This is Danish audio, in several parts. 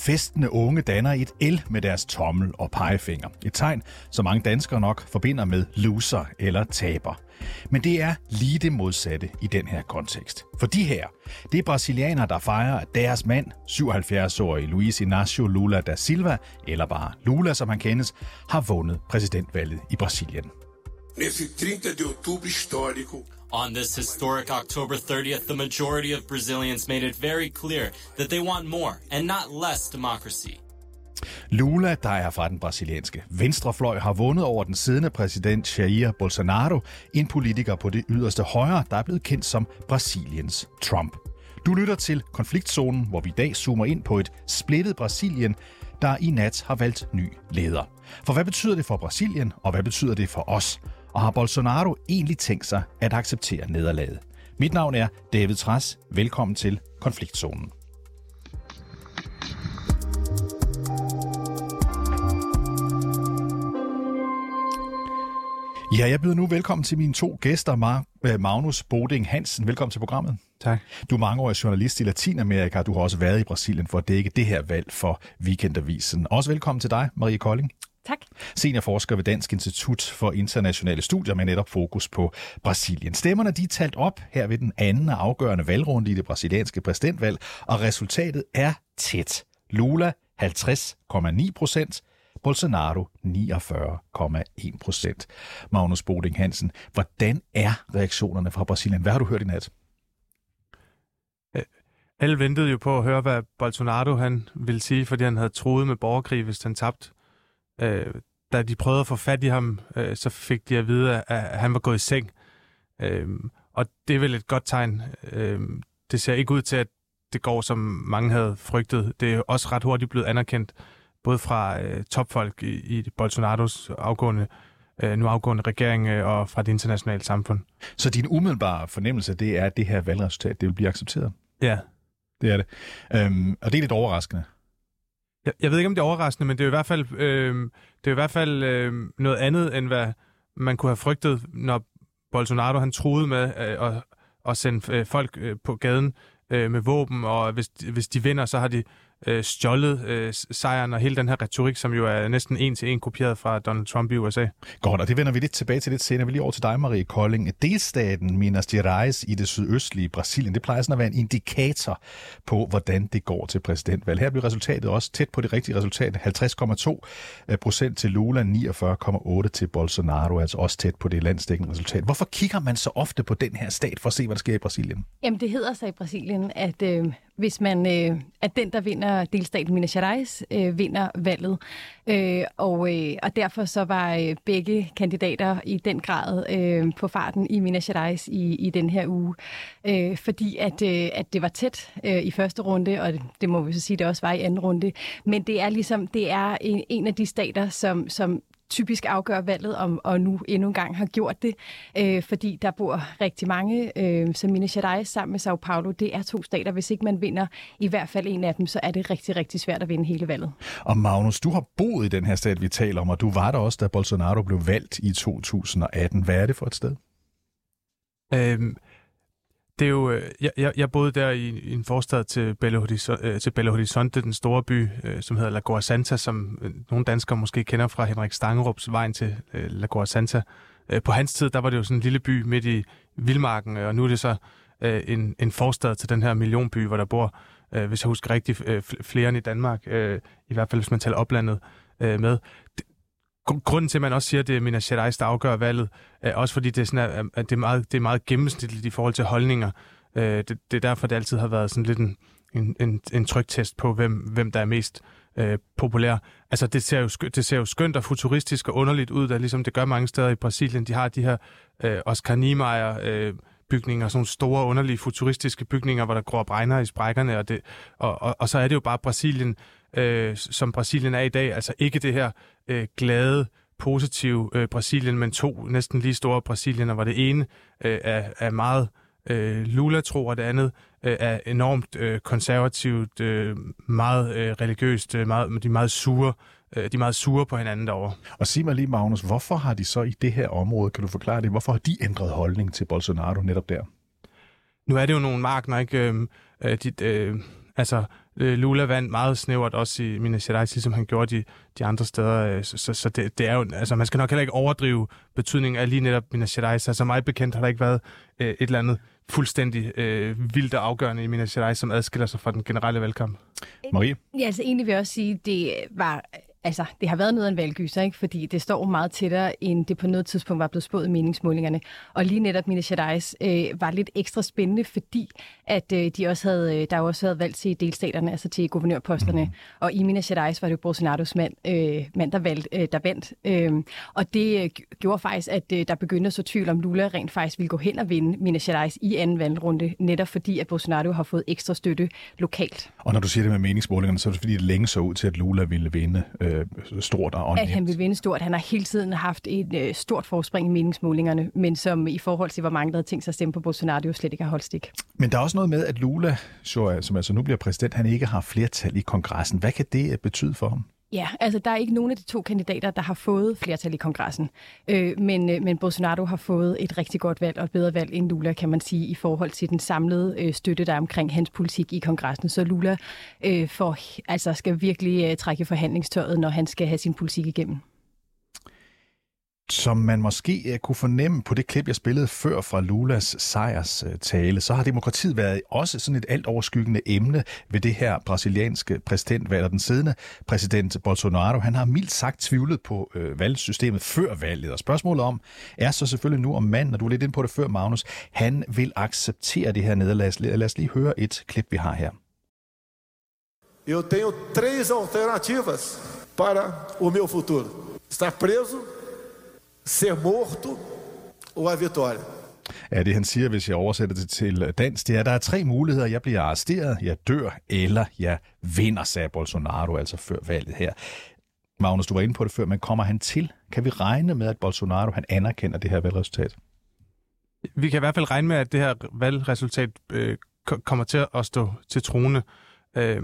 festende unge danner et L med deres tommel og pegefinger. Et tegn, som mange danskere nok forbinder med loser eller taber. Men det er lige det modsatte i den her kontekst. For de her, det er brasilianere, der fejrer, at deres mand, 77-årige Luiz Inácio Lula da Silva, eller bare Lula som han kendes, har vundet præsidentvalget i Brasilien. Nesse 30 de outubro histórico, On this historic October 30th, the majority of Brazilians made it very clear that they want more and not less democracy. Lula, der er fra den brasilianske venstrefløj, har vundet over den siddende præsident Jair Bolsonaro, en politiker på det yderste højre, der er blevet kendt som Brasiliens Trump. Du lytter til Konfliktzonen, hvor vi i dag zoomer ind på et splittet Brasilien, der i nat har valgt ny leder. For hvad betyder det for Brasilien, og hvad betyder det for os? Og har Bolsonaro egentlig tænkt sig at acceptere nederlaget? Mit navn er David Træs. Velkommen til Konfliktzonen. Ja, jeg byder nu velkommen til mine to gæster, øh, Magnus Boding Hansen. Velkommen til programmet. Tak. Du er mangeårig journalist i Latinamerika, du har også været i Brasilien for at dække det her valg for Weekendavisen. Også velkommen til dig, Marie Kolding. Tak. Seniorforsker ved Dansk Institut for Internationale Studier med netop fokus på Brasilien. Stemmerne de er talt op her ved den anden og afgørende valgrunde i det brasilianske præsidentvalg, og resultatet er tæt. Lula 50,9 procent, Bolsonaro 49,1 procent. Magnus Boding Hansen, hvordan er reaktionerne fra Brasilien? Hvad har du hørt i nat? Alle ventede jo på at høre, hvad Bolsonaro han ville sige, fordi han havde troet med borgerkrig, hvis han tabte. Øh, da de prøvede at få fat i ham, øh, så fik de at vide, at han var gået i seng. Øh, og det er vel et godt tegn. Øh, det ser ikke ud til, at det går, som mange havde frygtet. Det er også ret hurtigt blevet anerkendt, både fra øh, topfolk i, i Bolsonaros afgående, øh, nu afgående regering øh, og fra det internationale samfund. Så din umiddelbare fornemmelse, det er, at det her valgresultat, det vil blive accepteret? Ja, Det er det. Øhm, og det er lidt overraskende. Jeg, jeg ved ikke, om det er overraskende, men det er i hvert fald, øh, det er i hvert fald øh, noget andet, end hvad man kunne have frygtet, når Bolsonaro han troede med øh, at, at sende øh, folk øh, på gaden øh, med våben, og hvis, hvis de vinder, så har de øh, stjålet øh, sejren og hele den her retorik, som jo er næsten en til en kopieret fra Donald Trump i USA. Godt, og det vender vi lidt tilbage til lidt senere. Vi lige over til dig, Marie Kolding. Delstaten Minas Gerais i det sydøstlige Brasilien, det plejer sådan at være en indikator på, hvordan det går til præsidentvalg. Her bliver resultatet også tæt på det rigtige resultat. 50,2 procent til Lula, 49,8 til Bolsonaro, altså også tæt på det landsdækkende resultat. Hvorfor kigger man så ofte på den her stat for at se, hvad der sker i Brasilien? Jamen, det hedder sig i Brasilien, at øh, hvis man, øh, at den, der vinder delstaten Minas Gerais, øh, vinder valget. Øh, og, øh, og derfor så var øh, begge kandidater i den grad øh, på farten i Minas Gerais i, i den her uge. Øh, fordi at, øh, at det var tæt øh, i første runde, og det, det må vi så sige, det også var i anden runde. Men det er ligesom, det er en, en af de stater, som, som typisk afgør valget, om, og nu endnu en gang har gjort det, øh, fordi der bor rigtig mange, øh, som Minas Gerais sammen med Sao Paulo. Det er to stater. Hvis ikke man vinder i hvert fald en af dem, så er det rigtig, rigtig svært at vinde hele valget. Og Magnus, du har boet i den her stat, vi taler om, og du var der også, da Bolsonaro blev valgt i 2018. Hvad er det for et sted? Øhm, det er jo, øh, jeg, jeg, jeg boede der i, i en forstad til Belo, Horizonte, øh, til Belo Horizonte, den store by, øh, som hedder Lagoa Santa, som nogle danskere måske kender fra Henrik Stangerups vejen til Lagoa Santa. På hans tid, der var det jo sådan en lille by midt i vildmarken, og nu er det så en, en forstad til den her millionby, hvor der bor, hvis jeg husker rigtigt, flere end i Danmark, i hvert fald hvis man tæller oplandet med. Det, grunden til, at man også siger, at det er Minas Gerais, der afgør valget, er også fordi, det er, sådan, at det er, meget, det er meget gennemsnitligt i forhold til holdninger. Øh, det, det er derfor, det altid har været sådan lidt en, en, en, en trygtest på, hvem, hvem der er mest øh, populær. Altså, det ser, jo, det ser jo skønt og futuristisk og underligt ud, der, ligesom det gør mange steder i Brasilien. De har de her øh, Oscar Niemeyer øh, bygninger, sådan store, underlige, futuristiske bygninger, hvor der gror bregner i sprækkerne, og, det, og, og, og så er det jo bare Brasilien, øh, som Brasilien er i dag. Altså ikke det her øh, glade, positive øh, Brasilien, men to næsten lige store Brasiliener, hvor det ene øh, er, er meget øh, Lula-tro, og det andet øh, er enormt øh, konservativt, øh, meget øh, religiøst, øh, meget, de er meget sure, øh, de er meget sure på hinanden derovre. Og sig mig lige, Magnus, hvorfor har de så i det her område, kan du forklare det, hvorfor har de ændret holdning til Bolsonaro netop der? Nu er det jo nogle markner, ikke? Øh, øh, de, øh, altså, øh, Lula vandt meget snævert også i Minas Gerais, ligesom han gjorde de, de andre steder. Øh, så så, så det, det er jo, altså, man skal nok heller ikke overdrive betydningen af lige netop Minas Gerais. Altså, meget bekendt har der ikke været øh, et eller andet fuldstændig øh, vildt og afgørende i Minas Gerais, som adskiller sig fra den generelle valgkamp. Marie? Ja, altså egentlig vil jeg også sige, det var altså, det har været noget af en valggyser, ikke? fordi det står meget tættere, end det på noget tidspunkt var blevet spået i meningsmålingerne. Og lige netop Minas Gerais øh, var lidt ekstra spændende, fordi at øh, de også havde, øh, der også havde valgt til delstaterne, altså til guvernørposterne. Mm. Og i Minas Gerais var det jo Bolsonaros mand, øh, mand der, valgte, øh, der vandt. Øh, og det øh, gjorde faktisk, at øh, der begyndte at så tvivl om, Lula rent faktisk ville gå hen og vinde Minas Gerais i anden valgrunde, netop fordi, at Bolsonaro har fået ekstra støtte lokalt. Og når du siger det med meningsmålingerne, så er det fordi, det længe så ud til, at Lula ville vinde øh, stort og At han vil vinde stort. Han har hele tiden haft et øh, stort forspring i meningsmålingerne, men som i forhold til, hvor mange der havde tænkt sig at stemme på Bolsonaro, jo slet ikke har holdt stik. Men der er også noget med, at Lula, som altså nu bliver præsident, han ikke har flertal i kongressen. Hvad kan det øh, betyde for ham? Ja, altså der er ikke nogen af de to kandidater, der har fået flertal i kongressen. Øh, men, øh, men Bolsonaro har fået et rigtig godt valg og et bedre valg end Lula, kan man sige, i forhold til den samlede øh, støtte, der er omkring hans politik i kongressen. Så Lula øh, får, altså skal virkelig øh, trække forhandlingstøjet, når han skal have sin politik igennem som man måske øh, kunne fornemme på det klip, jeg spillede før fra Lulas sejrs øh, tale, så har demokratiet været også sådan et alt overskyggende emne ved det her brasilianske præsidentvalg. Og den siddende præsident Bolsonaro, han har mildt sagt tvivlet på uh, valgsystemet før valget. Og spørgsmålet om er så selvfølgelig nu om manden, og du er lidt ind på det før, Magnus, han vil acceptere det her nederlag. Lad os lige høre et klip, vi har her. Eu tenho três alternativas para o meu futuro. Estar preso, ser morto ou a vitória. Ja, det han siger, hvis jeg oversætter det til dansk, det er, at der er tre muligheder. Jeg bliver arresteret, jeg dør, eller jeg vinder, sagde Bolsonaro altså før valget her. Magnus, du var inde på det før, men kommer han til? Kan vi regne med, at Bolsonaro han anerkender det her valgresultat? Vi kan i hvert fald regne med, at det her valgresultat øh, kommer til at stå til trone. Øh,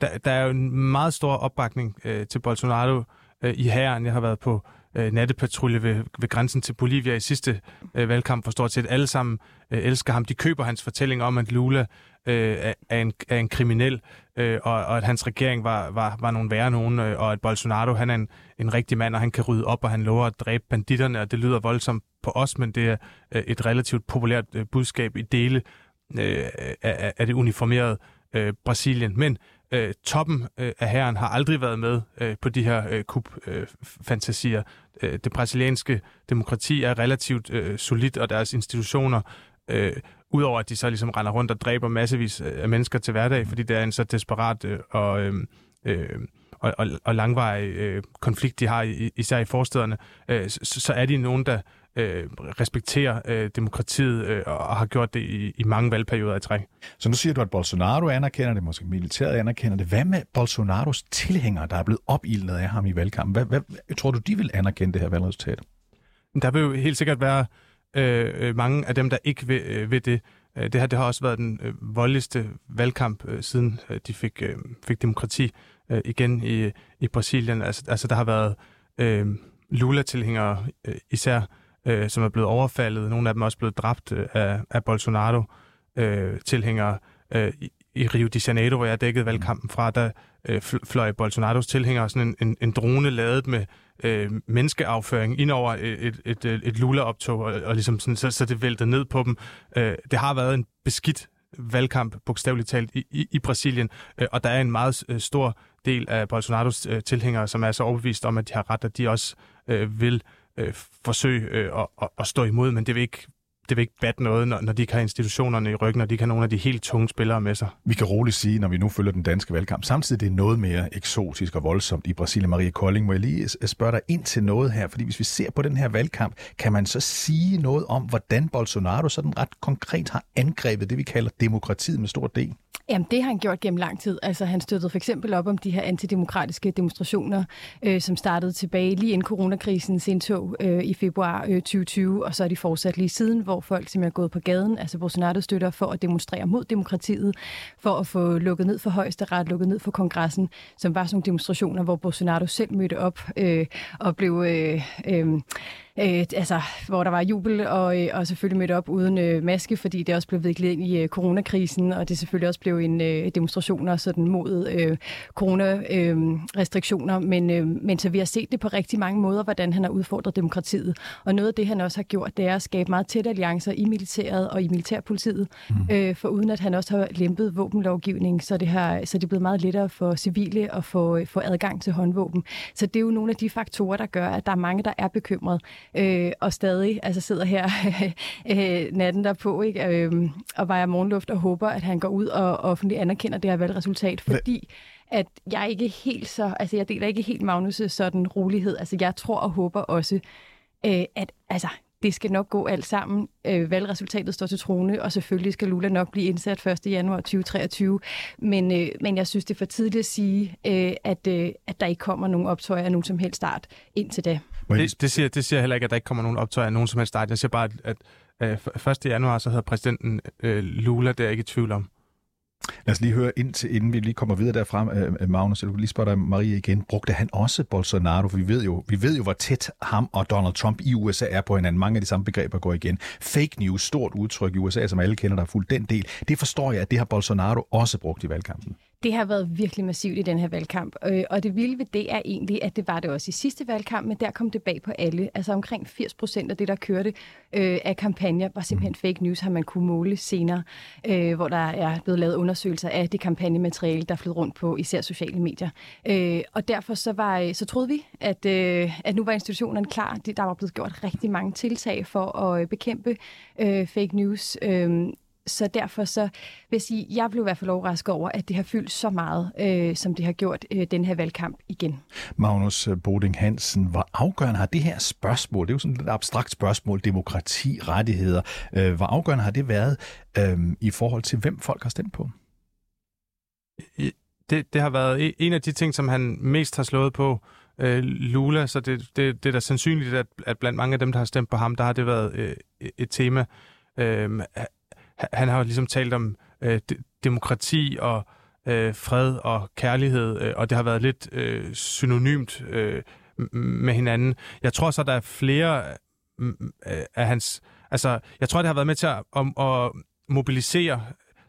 der, der er jo en meget stor opbakning øh, til Bolsonaro øh, i hæren. Jeg har været på øh, Øh, nattepatrulje ved, ved grænsen til Bolivia i sidste øh, valgkamp, for stort set alle sammen øh, elsker ham. De køber hans fortælling om, at Lula øh, er, en, er en kriminel, øh, og, og at hans regering var, var, var nogle værre nogen, øh, og at Bolsonaro han er en, en rigtig mand, og han kan rydde op, og han lover at dræbe banditterne, og det lyder voldsomt på os, men det er øh, et relativt populært øh, budskab i dele øh, af, af det uniformerede øh, Brasilien. Men øh, toppen øh, af herren har aldrig været med øh, på de her øh, kup-fantasier. Øh, øh, det brasilianske demokrati er relativt øh, solidt, og deres institutioner, øh, udover at de så ligesom render rundt og dræber massevis øh, af mennesker til hverdag, fordi det er en så desperat øh, og... Øh, øh, og, og, og langvarig øh, konflikt, de har, især i forstederne, øh, så, så er de nogen, der øh, respekterer øh, demokratiet øh, og har gjort det i, i mange valgperioder i træk. Så nu siger du, at Bolsonaro anerkender det, måske militæret anerkender det. Hvad med Bolsonaros tilhængere, der er blevet opildnet af ham i valgkampen? Hvad, hvad tror du, de vil anerkende det her valgresultat? Der vil jo helt sikkert være øh, mange af dem, der ikke vil, øh, vil det. Øh, det her det har også været den øh, voldeligste valgkamp, øh, siden øh, de fik, øh, fik demokrati øh, igen i, i Brasilien. Altså, altså der har været øh, Lula-tilhængere øh, især, øh, som er blevet overfaldet. Nogle af dem er også blevet dræbt øh, af, af Bolsonaro-tilhængere. Øh, øh, i, I Rio de Janeiro, hvor jeg dækkede valgkampen fra, der øh, fløj Bolsonaros tilhængere sådan en, en, en drone lavet med øh, menneskeafføring ind over et, et, et, øh, et Lula-optog, og, og ligesom sådan, så, så det væltede ned på dem. Øh, det har været en beskidt valgkamp, bogstaveligt talt, i, i, i Brasilien, øh, og der er en meget øh, stor del af Bolsonaros øh, tilhængere, som er så overbevist om, at de har ret, at de også øh, vil øh, Øh, forsøge øh, at, at, at stå imod, men det vil ikke det vil ikke batte noget, når, når de kan have institutionerne i ryggen, og de kan have nogle af de helt tunge spillere med sig. Vi kan roligt sige, når vi nu følger den danske valgkamp, samtidig det er noget mere eksotisk og voldsomt i Brasilien. Maria Kolding, må jeg lige spørge dig ind til noget her, fordi hvis vi ser på den her valgkamp, kan man så sige noget om, hvordan Bolsonaro sådan ret konkret har angrebet det, vi kalder demokratiet med stor D? Jamen, det har han gjort gennem lang tid. Altså, han støttede for eksempel op om de her antidemokratiske demonstrationer, øh, som startede tilbage lige inden coronakrisens indtog øh, i februar øh, 2020, og så er de fortsat lige siden, hvor hvor folk simpelthen er gået på gaden, altså Bolsonaro-støtter, for at demonstrere mod demokratiet, for at få lukket ned for højesteret, lukket ned for kongressen, som var sådan nogle demonstrationer, hvor Bolsonaro selv mødte op øh, og blev... Øh, øh, øh, altså, hvor der var jubel, og, øh, og selvfølgelig mødte op uden øh, maske, fordi det også blev viklet ind i øh, coronakrisen, og det selvfølgelig også blev en øh, demonstrationer sådan mod øh, coronarestriktioner, øh, men, øh, men så vi har set det på rigtig mange måder, hvordan han har udfordret demokratiet. Og noget af det, han også har gjort, det er at skabe meget tætte alliancer i militæret og i militærpolitiet, mm. øh, for uden at han også har lempet våbenlovgivning, så det, har, så det er blevet meget lettere for civile at få, få adgang til håndvåben. Så det er jo nogle af de faktorer, der gør, at der er mange, der er bekymret øh, og stadig altså sidder her øh, natten derpå ikke? Øh, og vejer morgenluft og håber, at han går ud og offentligt anerkender det her valgresultat, fordi at jeg ikke helt så, altså jeg deler ikke helt Magnus' sådan rolighed. Altså jeg tror og håber også, øh, at altså, det skal nok gå alt sammen. Øh, valgresultatet står til trone, og selvfølgelig skal Lula nok blive indsat 1. januar 2023. Men, øh, men jeg synes, det er for tidligt at sige, øh, at, øh, at der ikke kommer nogen optøjer af nogen som helst start indtil da. Det, det, siger, det siger heller ikke, at der ikke kommer nogen optøjer af nogen som helst start. Jeg siger bare, at, at 1. januar, så hedder præsidenten øh, Lula, det er jeg ikke i tvivl om. Lad os lige høre ind til, inden vi lige kommer videre derfra, øh, Magnus, jeg vil lige spørge dig, Marie igen. Brugte han også Bolsonaro? For vi ved jo, vi ved jo, hvor tæt ham og Donald Trump i USA er på hinanden. Mange af de samme begreber går igen. Fake news, stort udtryk i USA, som alle kender, der er fuldt den del. Det forstår jeg, at det har Bolsonaro også brugt i valgkampen. Det har været virkelig massivt i den her valgkamp, øh, og det vilde ved det er egentlig, at det var det også i sidste valgkamp, men der kom det bag på alle. Altså omkring 80 procent af det, der kørte øh, af kampagner, var simpelthen mm. fake news, har man kunne måle senere, øh, hvor der er blevet lavet undersøgelser af det kampagnemateriale, der flød rundt på især sociale medier. Og derfor så, var, så troede vi, at, at nu var institutionerne klar. Der var blevet gjort rigtig mange tiltag for at bekæmpe fake news så derfor så vil jeg sige, jeg blev i hvert fald overrasket over, at det har fyldt så meget, øh, som det har gjort øh, den her valgkamp igen. Magnus Boding Hansen, hvor afgørende har det her spørgsmål, det er jo sådan et abstrakt spørgsmål, demokrati, rettigheder, øh, hvor afgørende har det været øh, i forhold til, hvem folk har stemt på? Det, det har været en af de ting, som han mest har slået på, øh, Lula, så det, det, det er da sandsynligt, at, at blandt mange af dem, der har stemt på ham, der har det været øh, et tema. Øh, han har jo ligesom talt om øh, demokrati og øh, fred og kærlighed, øh, og det har været lidt øh, synonymt øh, med hinanden. Jeg tror så, der er flere øh, øh, af hans... Altså, jeg tror, det har været med til at, at, at mobilisere.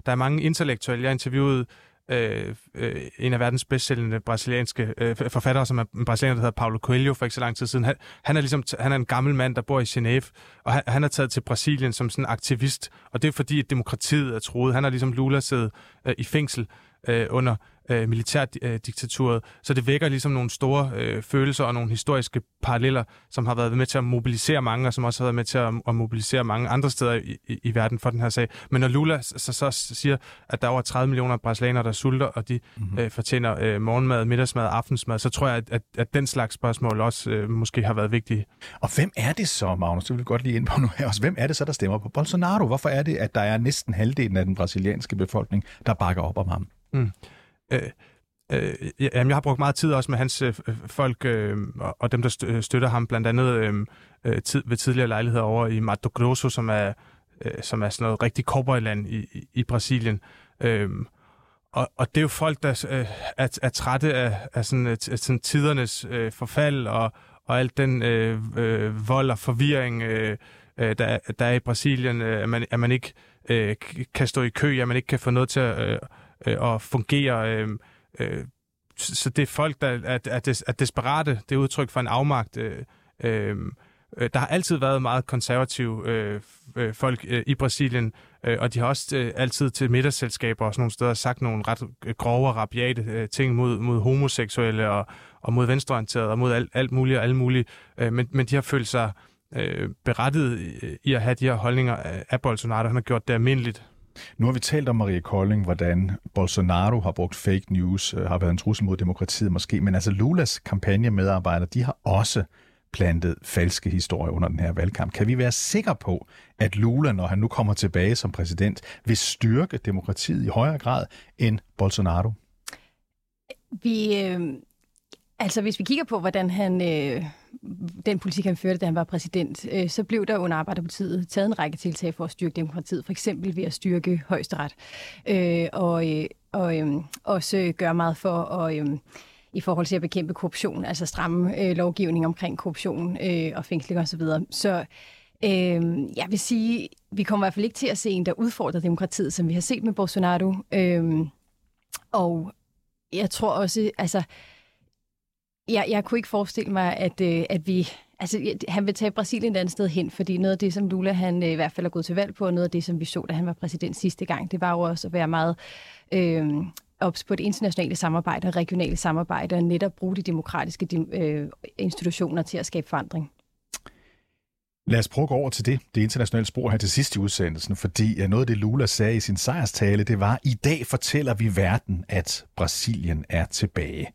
Der er mange intellektuelle. Jeg interviewede øh, Øh, øh, en af verdens bedstsælgende brasilianske øh, forfattere, som er en brasilianer, der hedder Paulo Coelho for ikke så lang tid siden. Han, han, er ligesom, han er en gammel mand, der bor i Genève, og han, han er taget til Brasilien som sådan en aktivist, og det er fordi, at demokratiet er troet. Han har ligesom Lula siddet øh, i fængsel øh, under øh, militærdiktaturet. Så det vækker ligesom nogle store øh, følelser og nogle historiske paralleller, som har været med til at mobilisere mange, og som også har været med til at, at mobilisere mange andre steder i, i, i verden for den her sag. Men når Lula så, så siger, at der er over 30 millioner brasilianere, der sulter, og de mm-hmm. øh, fortjener øh, morgenmad, middagsmad og aftensmad, så tror jeg, at, at, at den slags spørgsmål også øh, måske har været vigtige. Og hvem er det så, Magnus? Det vil vi godt lige ind på nu her også. Hvem er det så, der stemmer på Bolsonaro? Hvorfor er det, at der er næsten halvdelen af den brasilianske befolkning, der bakker op om ham? Mm. Øh, øh, jamen, jeg har brugt meget tid også med hans øh, folk øh, og dem, der øh, støtter ham, blandt andet øh, øh tid, ved tidligere lejligheder over i Mato Grosso, som er, øh, som er sådan noget rigtig cowboyland i, i, i Brasilien. Øh, og, og det er jo folk, der øh, er, er trætte af, af sådan, øh, af sådan tidernes øh, forfald og, og alt den øh, øh, vold og forvirring, øh, øh, der, der er i Brasilien, øh, at, man, at man ikke øh, kan stå i kø, at man ikke kan få noget til at... Øh, øh, og fungere. Øh, øh, så det er folk, der er, er, des, er desperate. Det er udtryk for en afmagt. Øh, øh, øh der har altid været meget konservative øh, øh, folk øh, i Brasilien, øh, og de har også øh, altid til middagsselskaber og sådan nogle steder sagt nogle ret øh, grove og rabiate øh, ting mod, mod homoseksuelle og, og mod venstreorienterede og mod alt, alt muligt og alle mulige. Øh, men, men de har følt sig øh, berettiget i, at have de her holdninger af Bolsonaro. Han har gjort det almindeligt. Nu har vi talt om Maria Kolding, hvordan Bolsonaro har brugt fake news, øh, har været en trussel mod demokratiet måske, men altså Lulas kampagnemedarbejdere, de har også plantet falske historier under den her valgkamp. Kan vi være sikre på, at Lula, når han nu kommer tilbage som præsident, vil styrke demokratiet i højere grad end Bolsonaro? Vi, øh, altså hvis vi kigger på, hvordan han øh, den politik, han førte, da han var præsident, øh, så blev der under Arbejderpartiet taget en række tiltag for at styrke demokratiet, for eksempel ved at styrke højesteret, øh, og, øh, og øh, også gøre meget for at... Øh, i forhold til at bekæmpe korruption, altså stramme øh, lovgivning omkring korruption øh, og fængsling osv. Så, videre. så øh, jeg vil sige, vi kommer i hvert fald ikke til at se en, der udfordrer demokratiet, som vi har set med Bolsonaro. Øh, og jeg tror også, altså, jeg, jeg kunne ikke forestille mig, at, øh, at vi... Altså, han vil tage Brasilien et andet sted hen, fordi noget af det, som Lula han øh, i hvert fald er gået til valg på, og noget af det, som vi så, da han var præsident sidste gang, det var jo også at være meget øh, ops på det internationale samarbejde og regionale samarbejde, og netop bruge de demokratiske øh, institutioner til at skabe forandring. Lad os prøve at gå over til det, det internationale spor her til sidst i udsendelsen, fordi noget af det Lula sagde i sin sejrstale, det var, i dag fortæller vi verden, at Brasilien er tilbage.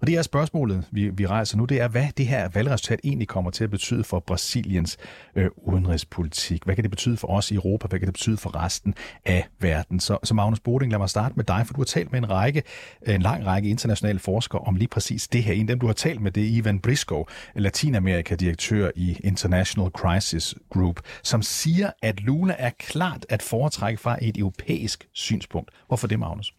Og det er spørgsmålet, vi, vi rejser nu, det er, hvad det her valgresultat egentlig kommer til at betyde for Brasiliens øh, udenrigspolitik. Hvad kan det betyde for os i Europa? Hvad kan det betyde for resten af verden? Så, så Magnus Boding, lad mig starte med dig, for du har talt med en række, en lang række internationale forskere om lige præcis det her. En af dem, du har talt med, det er Ivan Briscoe, Latinamerika-direktør i International Crime Crisis Group, som siger, at Lula er klart at foretrække fra et europæisk synspunkt. Hvorfor det, Magnus?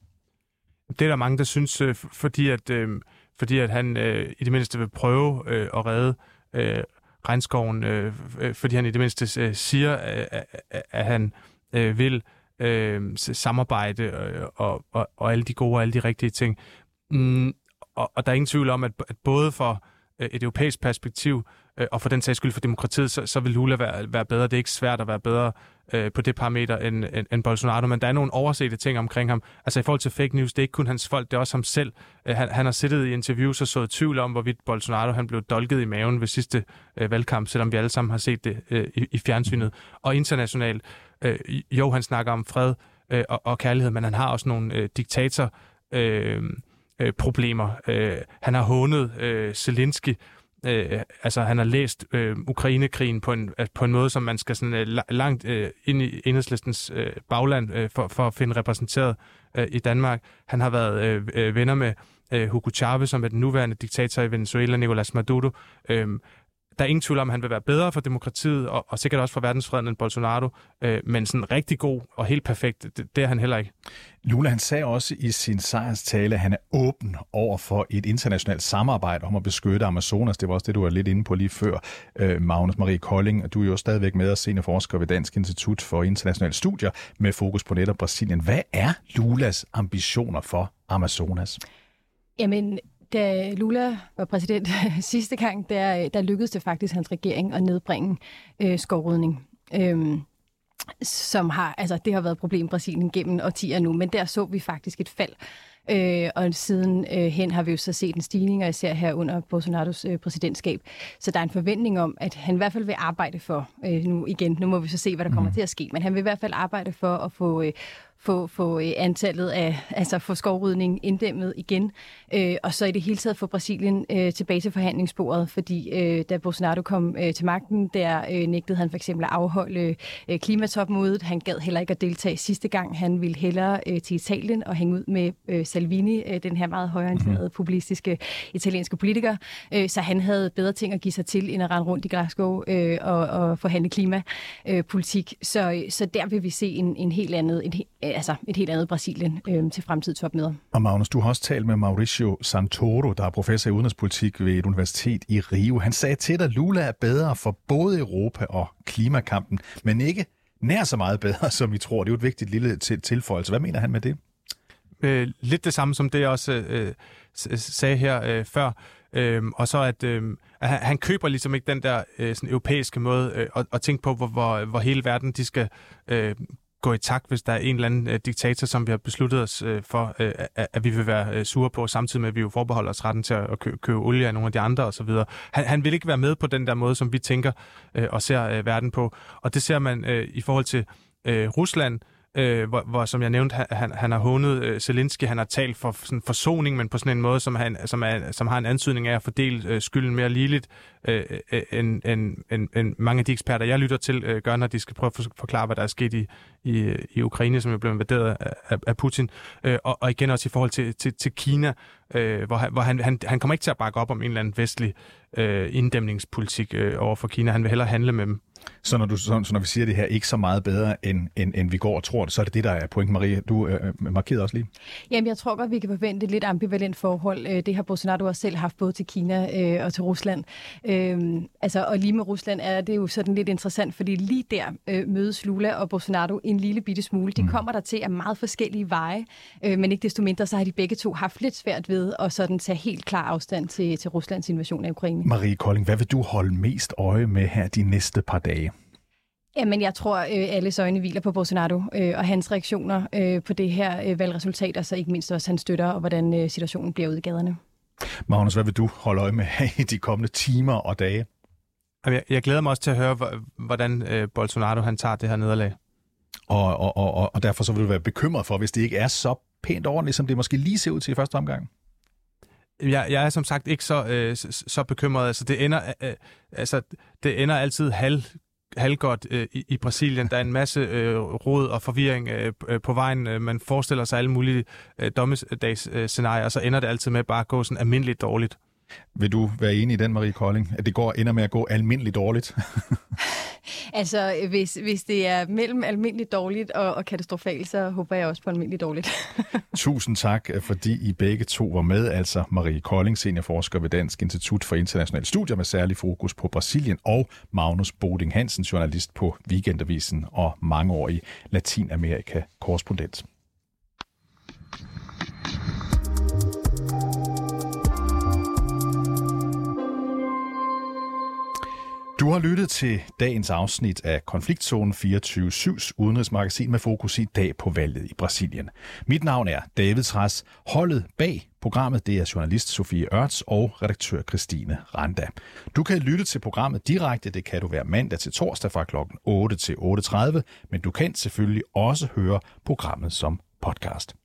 Det er der mange, der synes, øh, fordi at, øh, fordi at han øh, i det mindste vil prøve øh, at redde øh, regnskoven, øh, øh fordi han i det mindste øh, siger, at, at han øh, vil øh, samarbejde øh, og, og, og alle de gode og alle de rigtige ting. Mm, og, og der er ingen tvivl om, at, at både for øh, et europæisk perspektiv, øh, og for den sags skyld for demokratiet, så, så vil Lula være, være bedre. Det er ikke svært at være bedre øh, på det parameter end, end, end Bolsonaro, men der er nogle oversete ting omkring ham. Altså i forhold til fake news, det er ikke kun hans folk, det er også ham selv. Øh, han, han har siddet i interviews og sået tvivl om, hvorvidt Bolsonaro han blev dolket i maven ved sidste øh, valgkamp, selvom vi alle sammen har set det øh, i, i fjernsynet. Og internationalt, øh, jo, han snakker om fred øh, og, og kærlighed, men han har også nogle øh, diktator... Øh, øh, problemer. Øh, han har hånet øh, Zelensky, øh, altså han har læst øh, Ukrainekrigen på en, øh, på en måde, som man skal sådan øh, langt øh, ind i enhedslistens øh, bagland øh, for, for at finde repræsenteret øh, i Danmark. Han har været øh, øh, venner med øh, Hugo Chavez, som er den nuværende diktator i Venezuela, Nicolas Maduro. Øh, der er ingen tvivl om, at han vil være bedre for demokratiet, og, og sikkert også for verdensfreden end Bolsonaro, øh, men sådan rigtig god og helt perfekt, det, det er han heller ikke. Lula han sagde også i sin sejrstale, at han er åben over for et internationalt samarbejde om at beskytte Amazonas. Det var også det, du var lidt inde på lige før, øh, Magnus Marie Kolding. Og du er jo stadigvæk med og seniorforsker ved Dansk Institut for Internationale Studier med fokus på netop Brasilien. Hvad er Lulas ambitioner for Amazonas? Jamen, da Lula var præsident sidste gang, der, der lykkedes det faktisk hans regering at nedbringe øh, skovrydning. Øhm, som har, altså det har været et problem i Brasilien gennem årtier nu, men der så vi faktisk et fald. Øh, og siden øh, hen har vi jo så set en stigning, og især her under Bolsonaros øh, præsidentskab. Så der er en forventning om, at han i hvert fald vil arbejde for, øh, nu igen, nu må vi så se, hvad der kommer mm. til at ske, men han vil i hvert fald arbejde for at få, øh, få, få øh, antallet af, altså få skovrydning inddæmmet igen, øh, og så i det hele taget få Brasilien øh, tilbage til forhandlingsbordet, fordi øh, da Bolsonaro kom øh, til magten, der øh, nægtede han for eksempel at afholde øh, klimatopmødet. Han gad heller ikke at deltage sidste gang. Han ville hellere øh, til Italien og hænge ud med øh, Salvini, øh, den her meget højorienterede mm. populistiske italienske politiker, øh, så han havde bedre ting at give sig til, end at rende rundt i Glasgow øh, og, og forhandle klimapolitik. Øh, så, så der vil vi se en, en helt andet, en, altså et helt andet Brasilien øh, til fremtidige topmøder. Og Magnus, du har også talt med Mauricio Santoro, der er professor i udenrigspolitik ved et universitet i Rio. Han sagde til dig, at Lula er bedre for både Europa og klimakampen, men ikke nær så meget bedre, som vi tror. Det er jo et vigtigt lille tilføjelse. Hvad mener han med det? Øh, lidt det samme som det, jeg også øh, sagde her øh, før. Øh, og så at, øh, at han, han køber ligesom ikke den der øh, sådan europæiske måde øh, at, at tænke på, hvor, hvor, hvor hele verden de skal øh, gå i takt, hvis der er en eller anden øh, diktator, som vi har besluttet os øh, for, øh, at, at vi vil være øh, sure på, samtidig med, at vi jo forbeholder os retten til at kø- købe olie af nogle af de andre osv. Han, han vil ikke være med på den der måde, som vi tænker øh, og ser øh, verden på. Og det ser man øh, i forhold til øh, Rusland, øh, Øh, hvor, hvor, som jeg nævnte, han, han har hånet øh, Zelensky, han har talt for sådan forsoning, men på sådan en måde, som, han, som, er, som har en ansøgning af at fordele øh, skylden mere ligeligt, øh, øh, end, end, end, end mange af de eksperter, jeg lytter til, øh, gør, når de skal prøve at forklare, hvad der er sket i, i, i Ukraine, som er blevet invaderet af, af, af Putin. Øh, og, og igen også i forhold til, til, til Kina, øh, hvor, han, hvor han, han, han kommer ikke til at bakke op om en eller anden vestlig øh, inddæmningspolitik øh, over for Kina. Han vil hellere handle med dem. Så når, du, så, så når vi siger det her ikke så meget bedre, end, end, end vi går og tror det, så er det det, der er point. Marie, du øh, markerede også lige. Jamen, jeg tror godt, vi kan forvente et lidt ambivalent forhold. Øh, det har Bolsonaro også selv haft både til Kina øh, og til Rusland. Øh, altså, og lige med Rusland er det jo sådan lidt interessant, fordi lige der øh, mødes Lula og Bolsonaro en lille bitte smule. De mm. kommer der til af meget forskellige veje, øh, men ikke desto mindre, så har de begge to haft lidt svært ved at sådan tage helt klar afstand til, til Ruslands invasion af Ukraine. Marie Kolding, hvad vil du holde mest øje med her de næste par dage? Jamen, jeg tror, øh, alle øjne hviler på Bolsonaro øh, og hans reaktioner øh, på det her øh, valgresultat, og så ikke mindst også hans støtter, og hvordan øh, situationen bliver ude i gaderne. Magnus, hvad vil du holde øje med i de kommende timer og dage? Jeg, jeg glæder mig også til at høre, hvordan øh, Bolsonaro han tager det her nederlag. Og, og, og, og derfor så vil du være bekymret for, hvis det ikke er så pænt ordentligt, som det måske lige ser ud til i første omgang? Jeg, jeg er som sagt ikke så, øh, så, så bekymret. Altså, det ender, øh, altså, det ender altid halv halvgodt øh, i, i Brasilien. Der er en masse øh, råd og forvirring øh, øh på vejen. Øh, man forestiller sig alle mulige øh, dommedagsscenarier, øh, og så ender det altid med bare at gå sådan almindeligt dårligt. Vil du være enig i den, Marie Kolding, at det går ender med at gå almindeligt dårligt? altså, hvis, hvis det er mellem almindeligt dårligt og, og katastrofalt, så håber jeg også på almindeligt dårligt. Tusind tak, fordi I begge to var med. Altså Marie Kolding, seniorforsker ved Dansk Institut for Internationale Studier med særlig fokus på Brasilien, og Magnus Boding Hansen, journalist på Weekendavisen og mangeårig Latinamerika-korrespondent. Du har lyttet til dagens afsnit af Konfliktzone 24-7's udenrigsmagasin med fokus i dag på valget i Brasilien. Mit navn er David Træs. Holdet bag programmet det er journalist Sofie Ørts og redaktør Christine Randa. Du kan lytte til programmet direkte, det kan du være mandag til torsdag fra kl. 8 til 8.30, men du kan selvfølgelig også høre programmet som podcast.